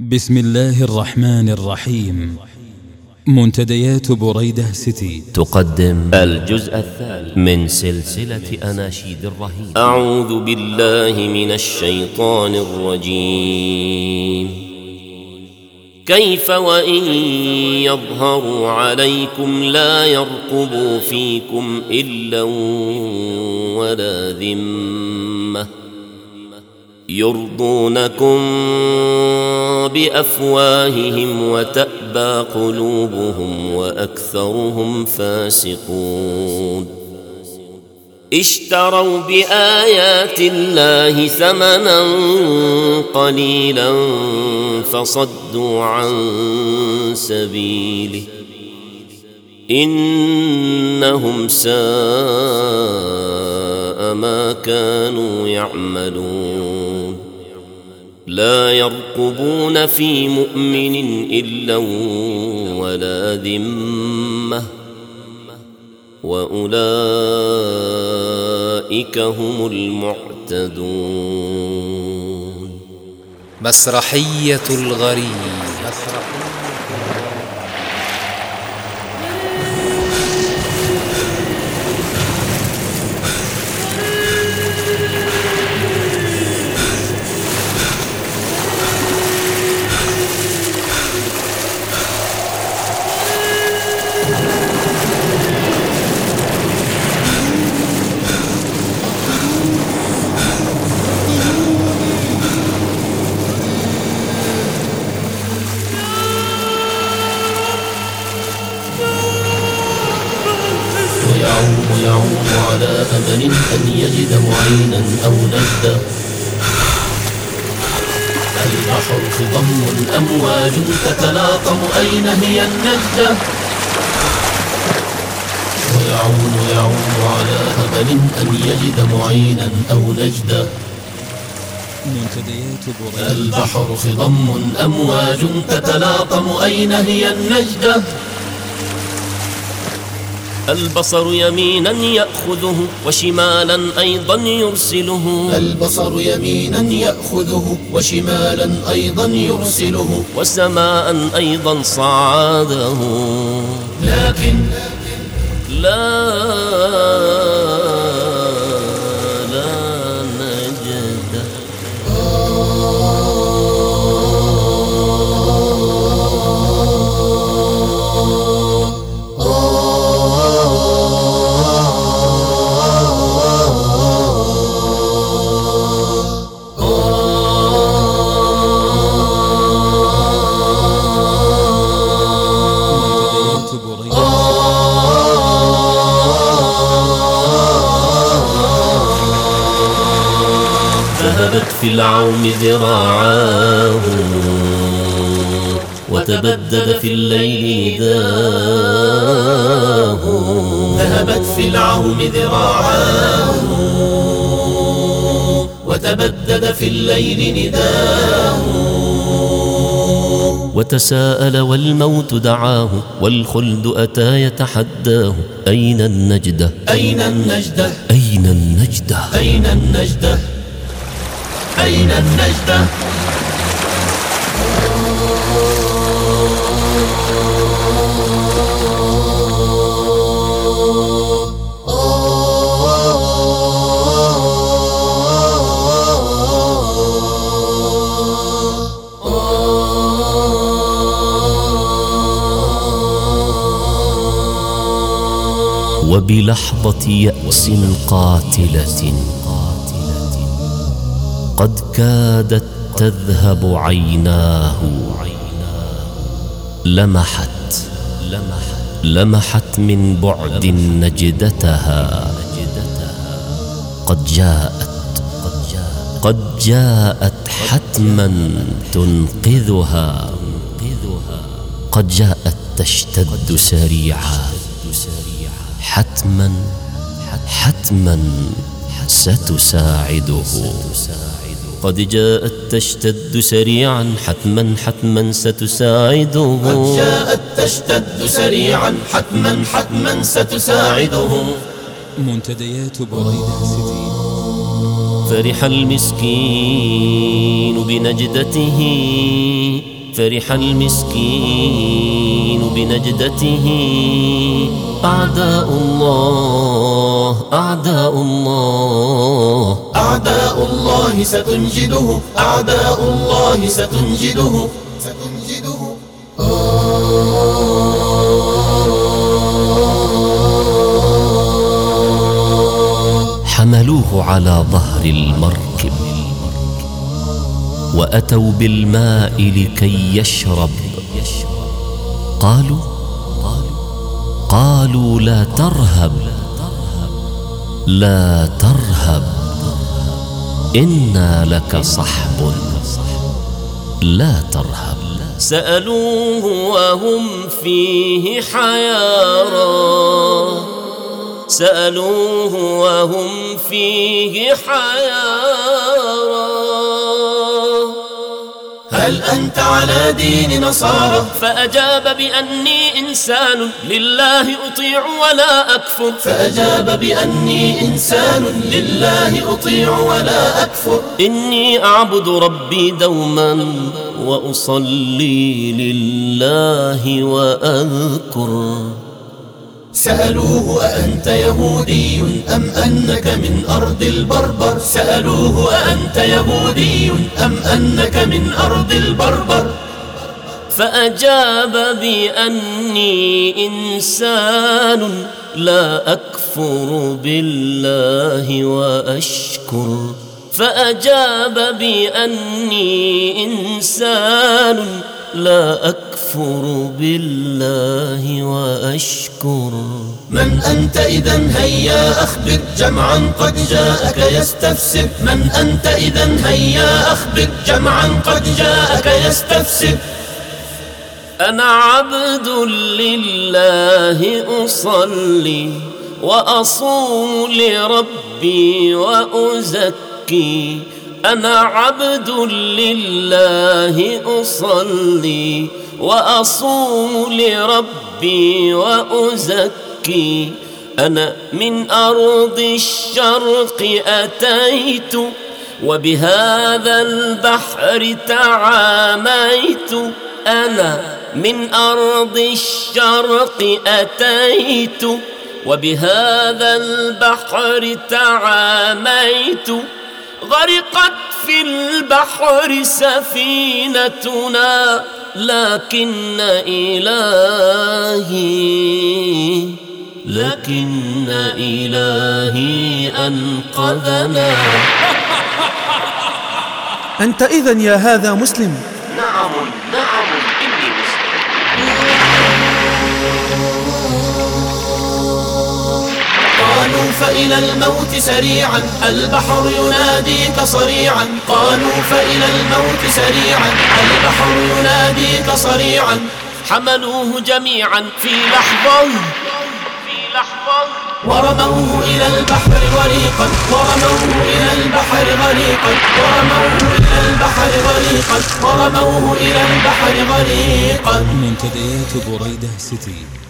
بسم الله الرحمن الرحيم منتديات بريدة سيتي تقدم الجزء الثاني من سلسلة أناشيد الرهيب. أعوذ بالله من الشيطان الرجيم. كيف وإن يظهروا عليكم لا يرقبوا فيكم إلا ولا ذمة. يرضونكم بأفواههم وتأبى قلوبهم وأكثرهم فاسقون. اشتروا بآيات الله ثمنا قليلا فصدوا عن سبيله. إنهم ساء ما كانوا يعملون. لا يرقبون في مؤمن إلا ولا ذمة. وأولئك هم المعتدون. مسرحية الغريب. أمل أن يجد معينا أو نجدا البحر خضم أمواج تتلاطم أين هي النجدة؟ ويعوم يعوم على أمل أن يجد معينا أو نجدا البحر خضم أمواج تتلاطم أين هي النجدة؟ البصر يمينا يأخذه وشمالا أيضا يرسله. البصر يمينا يأخذه وشمالا أيضا يرسله. وسماء أيضا صعده. لكن لا في العوم ذراعاه وتبدد في الليل نداه. ذهبت في العوم ذراعاه وتبدد في الليل نداه. وتساءل والموت دعاه والخلد أتى يتحداه. أين النجدة؟ أين النجدة؟ أين النجدة؟ أين النجدة؟ أين النجدة. وبلحظة يأس قاتلة قد كادت تذهب عيناه. لمحت. لمحت من بعد نجدتها. قد جاءت. قد جاءت حتما تنقذها. قد جاءت تشتد سريعا. حتما. حتما ستساعده. قد جاءت تشتد سريعا حتما حتما ستساعده قد جاءت تشتد سريعا حتما حتما ستساعده منتديات بريدة سيتي فرح المسكين بنجدته. فرح المسكين بنجدته. أعداء الله أعداء الله. أعداء الله ستنجده أعداء الله ستنجده. ستنجده حملوه على ظهر المركب. وأتوا بالماء لكي يشرب. قالوا قالوا لا ترهب لا ترهب إنا لك صحب لا ترهب. سألوه وهم فيه حيارى سألوه وهم فيه حيارى هل أنت على دين نصارى؟ فأجاب بأني إنسان لله أطيع ولا أكفر. فأجاب بأني إنسان لله أطيع ولا أكفر. إني أعبد ربي دوما وأصلي لله وأذكر. سألوه أأنت يهودي أم أنك من أرض البربر؟ سألوه أأنت يهودي أم أنك من أرض البربر؟ فأجاب بأني إنسان لا أكفر بالله وأشكر. فأجاب بأني إنسان لا أكفر بالله وأشكر. من أنت إذا هيا أخبر جمعا قد جاءك يستفسر. من أنت إذا هيا أخبر جمعا قد جاءك يستفسر. أنا عبد لله أصلي وأصوم لربي وأزكي. أنا عبد لله أصلي وأصوم لربي وأزكي. أنا من أرض الشرق أتيت وبهذا البحر تعاميت. أنا من أرض الشرق أتيت وبهذا البحر تعاميت. غرقت في البحر سفينتنا لكن إلهي لكن إلهي أنقذنا. أنت إذا يا هذا مسلم. قالوا فإلى الموت سريعا البحر يناديك صريعا. قالوا فإلى الموت سريعا البحر يناديك صريعا. حملوه جميعا في لحظة. في لحظة ورموه إلى البحر غريقا. ورموه إلى البحر غريقا. ورموه إلى البحر غريقا. ورموه إلى البحر غريقا. منتديات بريدة سيتي.